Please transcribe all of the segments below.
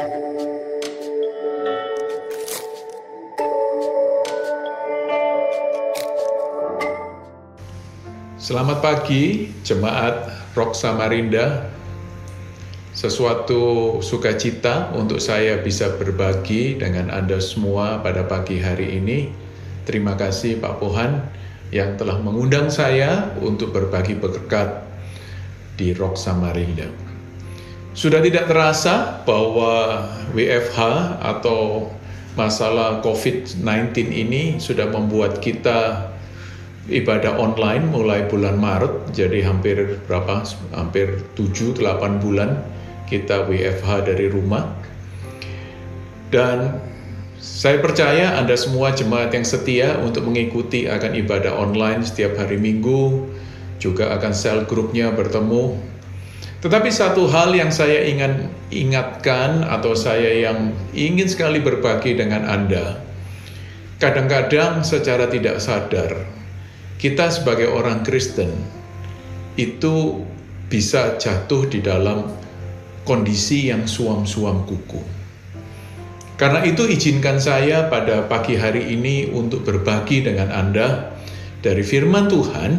Selamat pagi, jemaat Rock Samarinda. Sesuatu sukacita untuk saya bisa berbagi dengan Anda semua pada pagi hari ini. Terima kasih Pak Pohan yang telah mengundang saya untuk berbagi berkat di Rock Samarinda. Sudah tidak terasa bahwa WFH atau masalah COVID-19 ini sudah membuat kita ibadah online mulai bulan Maret, jadi hampir berapa? Hampir 7-8 bulan kita WFH dari rumah. Dan saya percaya Anda semua jemaat yang setia untuk mengikuti akan ibadah online setiap hari Minggu, juga akan sel grupnya bertemu. Tetapi satu hal yang saya ingin ingatkan atau saya yang ingin sekali berbagi dengan Anda, kadang-kadang secara tidak sadar, kita sebagai orang Kristen itu bisa jatuh di dalam kondisi yang suam-suam kuku. Karena itu izinkan saya pada pagi hari ini untuk berbagi dengan Anda dari firman Tuhan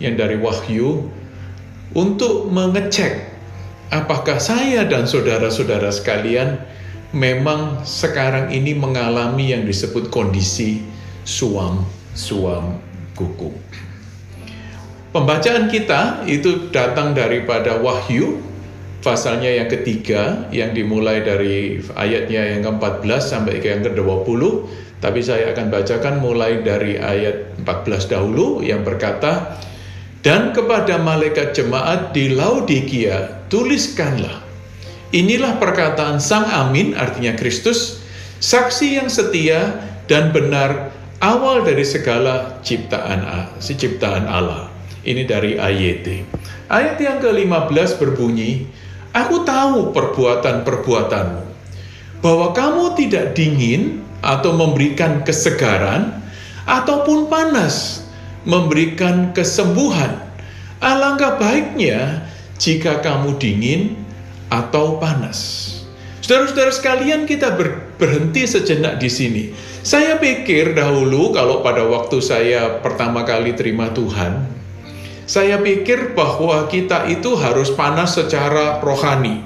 yang dari Wahyu untuk mengecek apakah saya dan saudara-saudara sekalian memang sekarang ini mengalami yang disebut kondisi suam-suam kuku. Pembacaan kita itu datang daripada Wahyu, pasalnya yang ketiga, yang dimulai dari ayatnya yang ke-14 sampai ke yang ke-20, tapi saya akan bacakan mulai dari ayat 14 dahulu yang berkata, Dan kepada malaikat jemaat di Laodikia, tuliskanlah, inilah perkataan Sang Amin, artinya Kristus, saksi yang setia dan benar awal dari segala ciptaan si ciptaan Allah. Ini dari AYT. Ayat yang ke-15 berbunyi, Aku tahu perbuatan-perbuatanmu, bahwa kamu tidak dingin atau memberikan kesegaran, ataupun panas, memberikan kesembuhan. Alangkah baiknya jika kamu dingin atau panas. Saudara-saudara sekalian, kita berhenti sejenak di sini. Saya pikir dahulu kalau pada waktu saya pertama kali terima Tuhan, saya pikir bahwa kita itu harus panas secara rohani.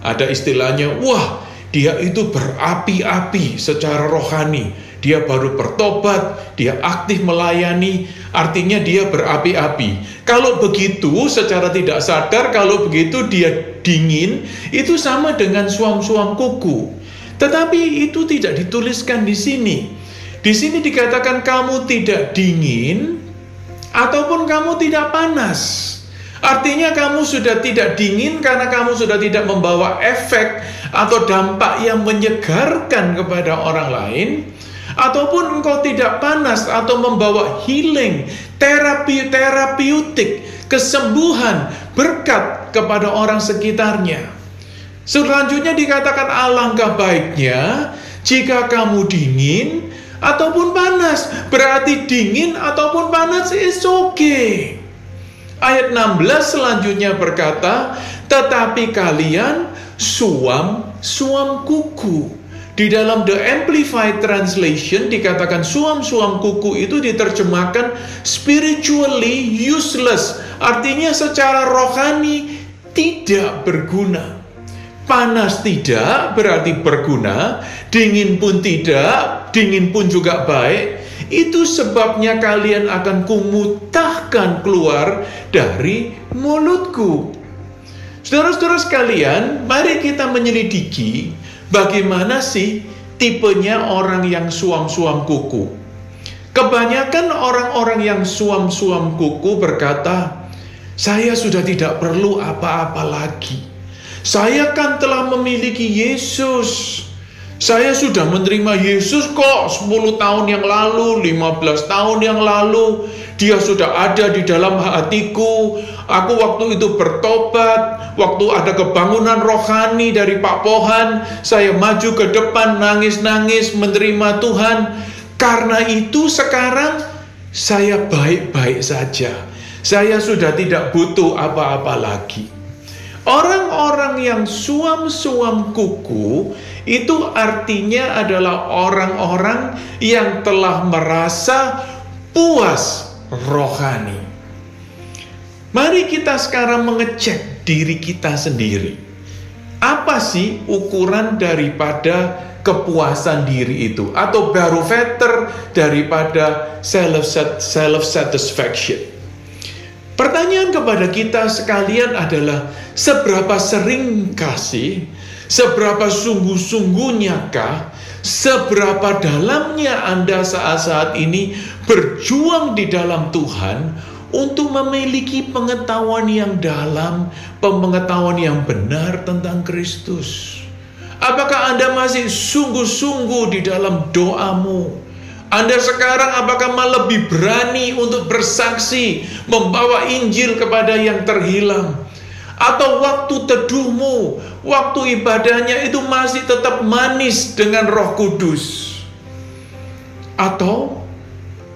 Ada istilahnya, wah dia itu berapi-api secara rohani. Dia baru bertobat, dia aktif melayani, artinya dia berapi-api. Kalau begitu, secara tidak sadar, kalau begitu dia dingin, itu sama dengan suam-suam kuku. Tetapi itu tidak dituliskan di sini. Di sini dikatakan kamu tidak dingin ataupun kamu tidak panas. Artinya kamu sudah tidak dingin karena kamu sudah tidak membawa efek atau dampak yang menyegarkan kepada orang lain ataupun engkau tidak panas atau membawa healing, terapi terapeutik, kesembuhan, berkat kepada orang sekitarnya. Selanjutnya dikatakan alangkah baiknya jika kamu dingin ataupun panas. Berarti dingin ataupun panas is okay. Ayat 16 selanjutnya berkata, tetapi kalian suam suam kuku. Di dalam The Amplified Translation dikatakan suam-suam kuku itu diterjemahkan spiritually useless. Artinya secara rohani tidak berguna. Panas tidak berarti berguna, dingin pun tidak, dingin pun juga baik. Itu sebabnya kalian akan kumutahkan keluar dari mulutku. Saudara-saudara sekalian, mari kita menyelidiki bagaimana sih tipenya orang yang suam-suam kuku. Kebanyakan orang-orang yang suam-suam kuku berkata, "Saya sudah tidak perlu apa-apa lagi." Saya kan telah memiliki Yesus. Saya sudah menerima Yesus kok 10 tahun yang lalu, 15 tahun yang lalu. Dia sudah ada di dalam hatiku. Aku waktu itu bertobat, waktu ada kebangunan rohani dari Pak Pohan, saya maju ke depan nangis-nangis menerima Tuhan. Karena itu sekarang saya baik-baik saja. Saya sudah tidak butuh apa-apa lagi. Orang-orang yang suam-suam kuku itu artinya adalah orang-orang yang telah merasa puas rohani. Mari kita sekarang mengecek diri kita sendiri. Apa sih ukuran daripada kepuasan diri itu atau barometer daripada self self satisfaction? Pertanyaan kepada kita sekalian adalah seberapa sering kasih, seberapa sungguh-sungguhnya kah, seberapa dalamnya Anda saat-saat ini berjuang di dalam Tuhan untuk memiliki pengetahuan yang dalam, pengetahuan yang benar tentang Kristus. Apakah Anda masih sungguh-sungguh di dalam doamu? Anda sekarang apakah malah lebih berani untuk bersaksi, membawa Injil kepada yang terhilang? Atau waktu teduhmu, waktu ibadahnya itu masih tetap manis dengan roh kudus? Atau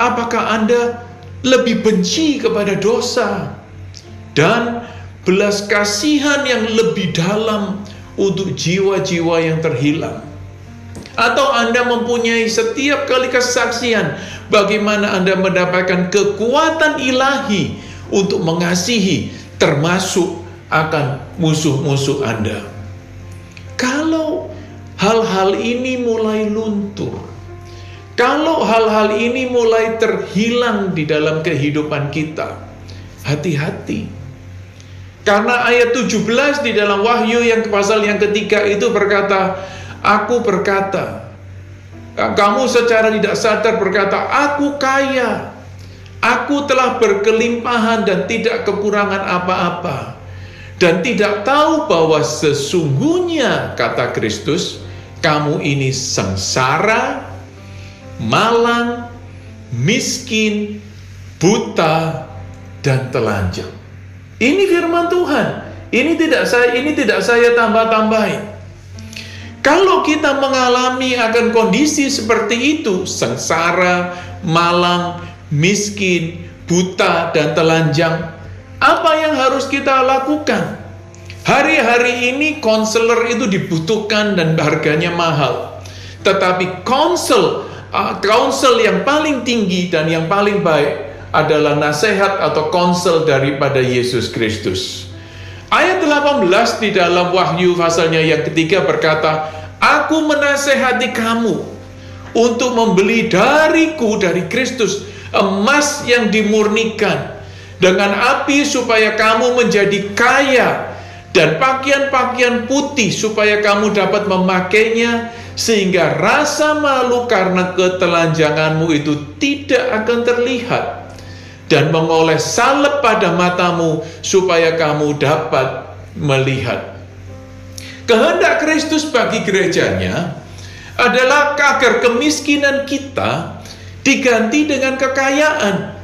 apakah Anda lebih benci kepada dosa dan belas kasihan yang lebih dalam untuk jiwa-jiwa yang terhilang? Atau Anda mempunyai setiap kali kesaksian bagaimana Anda mendapatkan kekuatan ilahi untuk mengasihi termasuk akan musuh-musuh Anda. Kalau hal-hal ini mulai luntur, kalau hal-hal ini mulai terhilang di dalam kehidupan kita, hati-hati. Karena ayat 17 di dalam Wahyu yang pasal yang ketiga itu berkata, Aku berkata, kamu secara tidak sadar berkata, aku kaya, aku telah berkelimpahan dan tidak kekurangan apa-apa. Dan tidak tahu bahwa sesungguhnya, kata Kristus, kamu ini sengsara, malang, miskin, buta, dan telanjang. Ini firman Tuhan. Ini tidak saya ini tidak saya tambah-tambahin. Kalau kita mengalami akan kondisi seperti itu, sengsara, malang, miskin, buta, dan telanjang, apa yang harus kita lakukan? Hari-hari ini konselor itu dibutuhkan dan harganya mahal. Tetapi konsel, konsel yang paling tinggi dan yang paling baik adalah nasihat atau konsel daripada Yesus Kristus. Ayat 18 di dalam Wahyu pasalnya yang ketiga berkata, Aku menasehati kamu untuk membeli dariku dari Kristus emas yang dimurnikan dengan api supaya kamu menjadi kaya dan pakaian-pakaian putih supaya kamu dapat memakainya sehingga rasa malu karena ketelanjanganmu itu tidak akan terlihat dan mengoleh salep pada matamu supaya kamu dapat melihat. Kehendak Kristus bagi gerejanya adalah agar kemiskinan kita diganti dengan kekayaan.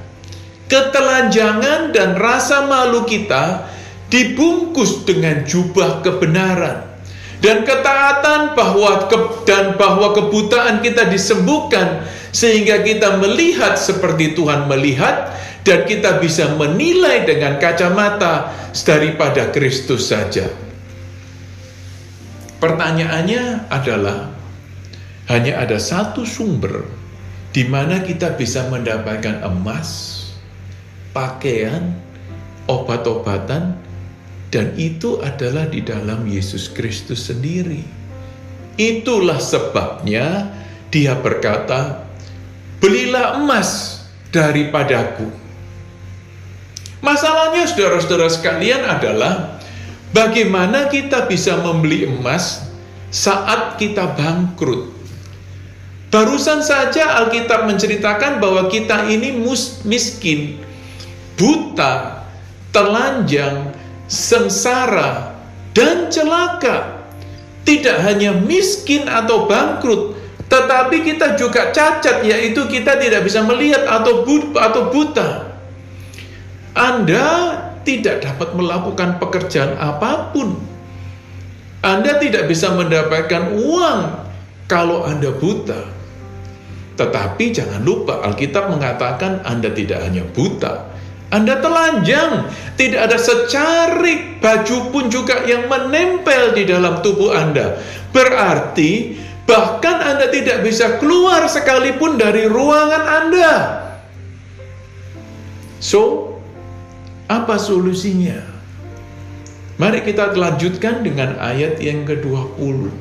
Ketelanjangan dan rasa malu kita dibungkus dengan jubah kebenaran dan ketaatan bahwa ke, dan bahwa kebutaan kita disembuhkan sehingga kita melihat seperti Tuhan melihat dan kita bisa menilai dengan kacamata daripada Kristus saja. Pertanyaannya adalah hanya ada satu sumber di mana kita bisa mendapatkan emas, pakaian, obat-obatan, dan itu adalah di dalam Yesus Kristus sendiri. Itulah sebabnya dia berkata, "Belilah emas daripadaku." Masalahnya saudara-saudara sekalian adalah bagaimana kita bisa membeli emas saat kita bangkrut. Barusan saja Alkitab menceritakan bahwa kita ini miskin, buta, telanjang, sengsara, dan celaka. Tidak hanya miskin atau bangkrut, tetapi kita juga cacat, yaitu kita tidak bisa melihat atau buta. Anda tidak dapat melakukan pekerjaan apa pun. Anda tidak bisa mendapatkan uang kalau Anda buta. Tetapi jangan lupa Alkitab mengatakan Anda tidak hanya buta, Anda telanjang, tidak ada secarik baju pun juga yang menempel di dalam tubuh Anda. Berarti bahkan Anda tidak bisa keluar sekalipun dari ruangan Anda. So, apa solusinya? Mari kita lanjutkan dengan ayat yang ke-20.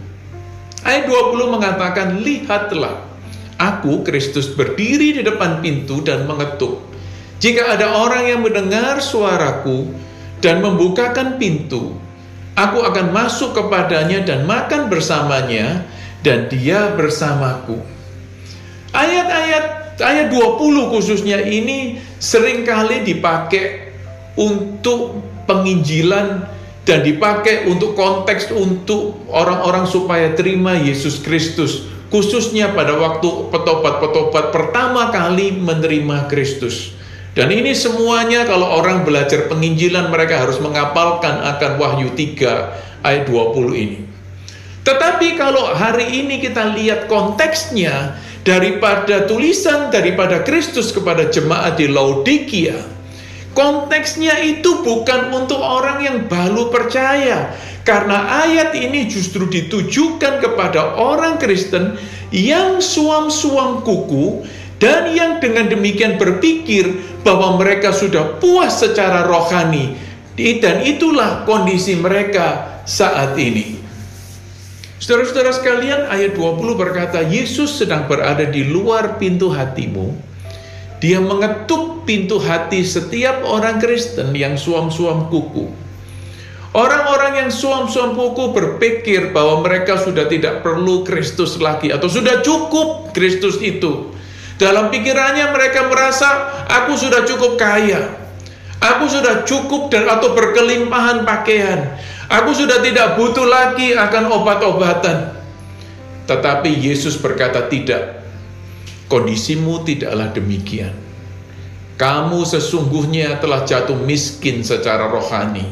Ayat 20 mengatakan, Lihatlah, aku Kristus berdiri di depan pintu dan mengetuk. Jika ada orang yang mendengar suaraku dan membukakan pintu, aku akan masuk kepadanya dan makan bersamanya, dan dia bersamaku. Ayat-ayat ayat 20 khususnya ini sering kali dipakai untuk penginjilan dan dipakai untuk konteks untuk orang-orang supaya terima Yesus Kristus khususnya pada waktu petobat-petobat pertama kali menerima Kristus. Dan ini semuanya kalau orang belajar penginjilan mereka harus mengapalkan akan Wahyu 3 ayat 20 ini. Tetapi kalau hari ini kita lihat konteksnya daripada tulisan daripada Kristus kepada jemaat di Laodikia, konteksnya itu bukan untuk orang yang baru percaya. Karena ayat ini justru ditujukan kepada orang Kristen yang suam-suam kuku dan yang dengan demikian berpikir bahwa mereka sudah puas secara rohani dan itulah kondisi mereka saat ini. Saudara-saudara sekalian, ayat 20 berkata, Yesus sedang berada di luar pintu hatimu. Dia mengetuk pintu hati setiap orang Kristen yang suam-suam kuku. Orang-orang yang suam-suam kuku berpikir bahwa mereka sudah tidak perlu Kristus lagi atau sudah cukup Kristus itu. Dalam pikirannya mereka merasa aku sudah cukup kaya. Aku sudah cukup dan atau berkelimpahan pakaian. Aku sudah tidak butuh lagi akan obat-obatan. Tetapi Yesus berkata tidak. Kondisimu tidaklah demikian. Kamu sesungguhnya telah jatuh miskin secara rohani.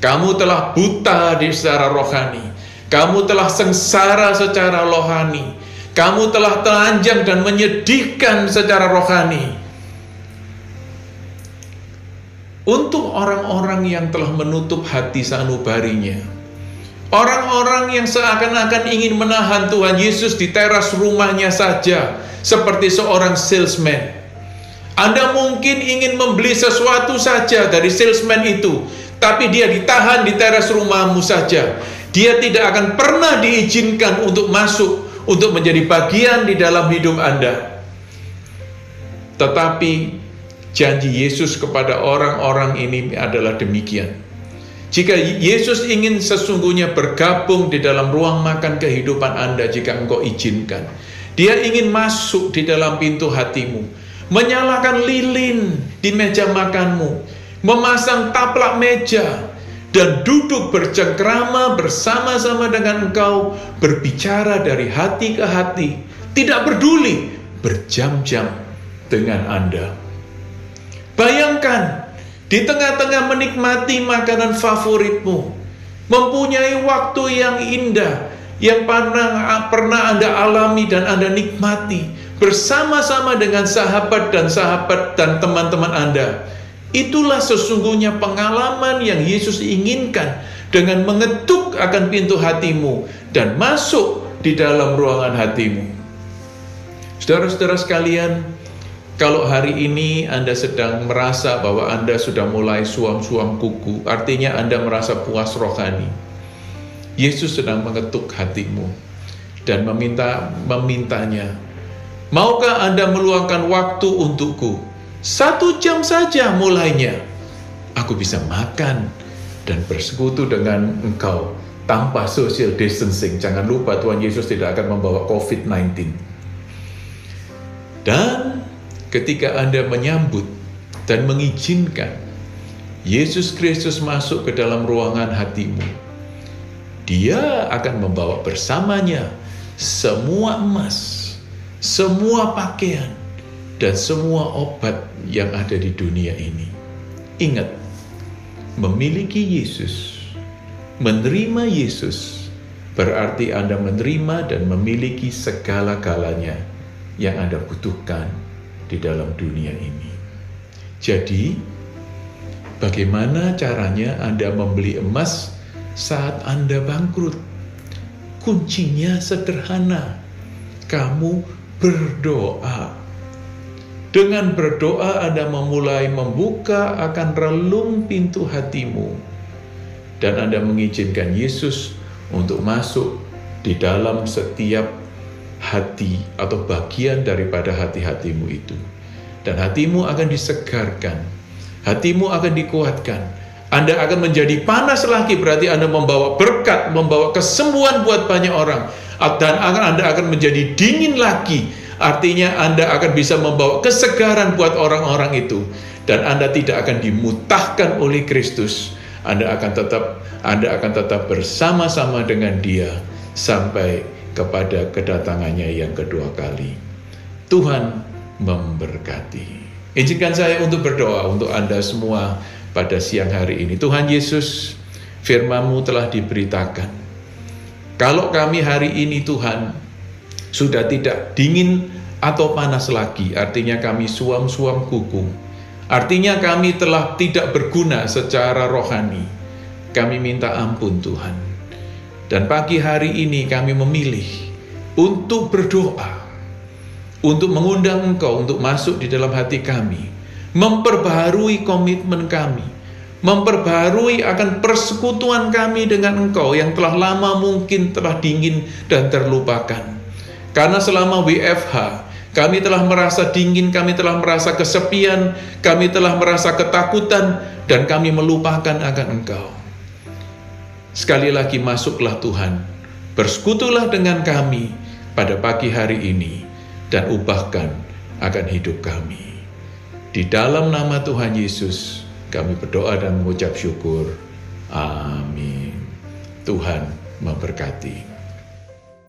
Kamu telah buta di secara rohani. Kamu telah sengsara secara rohani kamu telah telanjang dan menyedihkan secara rohani. Untuk orang-orang yang telah menutup hati sanubarinya, orang-orang yang seakan-akan ingin menahan Tuhan Yesus di teras rumahnya saja, seperti seorang salesman. Anda mungkin ingin membeli sesuatu saja dari salesman itu, tapi dia ditahan di teras rumahmu saja. Dia tidak akan pernah diizinkan untuk masuk untuk menjadi bagian di dalam hidup Anda. Tetapi janji Yesus kepada orang-orang ini adalah demikian. Jika Yesus ingin sesungguhnya bergabung di dalam ruang makan kehidupan Anda jika engkau izinkan. Dia ingin masuk di dalam pintu hatimu, menyalakan lilin di meja makanmu, memasang taplak meja, dan duduk bercengkrama bersama-sama dengan engkau, berbicara dari hati ke hati, tidak peduli, berjam-jam dengan Anda. Bayangkan, di tengah-tengah menikmati makanan favoritmu, mempunyai waktu yang indah, yang pernah, pernah Anda alami dan Anda nikmati, bersama-sama dengan sahabat dan sahabat dan teman-teman Anda Itulah sesungguhnya pengalaman yang Yesus inginkan dengan mengetuk akan pintu hatimu dan masuk di dalam ruangan hatimu. Saudara-saudara sekalian, kalau hari ini Anda sedang merasa bahwa Anda sudah mulai suam-suam kuku, artinya Anda merasa puas rohani. Yesus sedang mengetuk hatimu dan meminta memintanya, "Maukah Anda meluangkan waktu untukku?" Satu jam saja mulainya. Aku bisa makan dan bersekutu dengan engkau tanpa social distancing. Jangan lupa Tuhan Yesus tidak akan membawa COVID-19. Dan ketika Anda menyambut dan mengizinkan Yesus Kristus masuk ke dalam ruangan hatimu, Dia akan membawa bersamanya semua emas, semua pakaian, dan semua obat yang ada di dunia ini. Ingat, memiliki Yesus, menerima Yesus, berarti Anda menerima dan memiliki segala-galanya yang Anda butuhkan di dalam dunia ini. Jadi, bagaimana caranya Anda membeli emas saat Anda bangkrut. Kuncinya sederhana. Kamu berdoa. Dengan berdoa Anda memulai membuka akan relung pintu hatimu. Dan Anda mengizinkan Yesus untuk masuk di dalam setiap hati atau bagian daripada hati-hatimu itu. Dan hatimu akan disegarkan, hatimu akan dikuatkan. Anda akan menjadi panas lagi berarti Anda membawa berkat, membawa kesembuhan buat banyak orang. Dan akan Anda akan menjadi dingin lagi Artinya Anda akan bisa membawa kesegaran buat orang-orang itu dan Anda tidak akan dimutahkan oleh Kristus. Anda akan tetap Anda akan tetap bersama-sama dengan Dia sampai kepada kedatangannya yang kedua kali. Tuhan memberkati. Izinkan saya untuk berdoa untuk Anda semua pada siang hari ini. Tuhan Yesus, firman-Mu telah diberitakan. Kalau kami hari ini Tuhan sudah tidak dingin atau panas lagi, artinya kami suam-suam kuku. Artinya kami telah tidak berguna secara rohani. Kami minta ampun Tuhan. Dan pagi hari ini kami memilih untuk berdoa, untuk mengundang Engkau untuk masuk di dalam hati kami, memperbaharui komitmen kami, memperbaharui akan persekutuan kami dengan Engkau yang telah lama mungkin telah dingin dan terlupakan. Karena selama WFH, kami telah merasa dingin, kami telah merasa kesepian, kami telah merasa ketakutan, dan kami melupakan akan Engkau. Sekali lagi masuklah Tuhan, bersekutulah dengan kami pada pagi hari ini, dan ubahkan akan hidup kami. Di dalam nama Tuhan Yesus, kami berdoa dan mengucap syukur. Amin. Tuhan memberkati.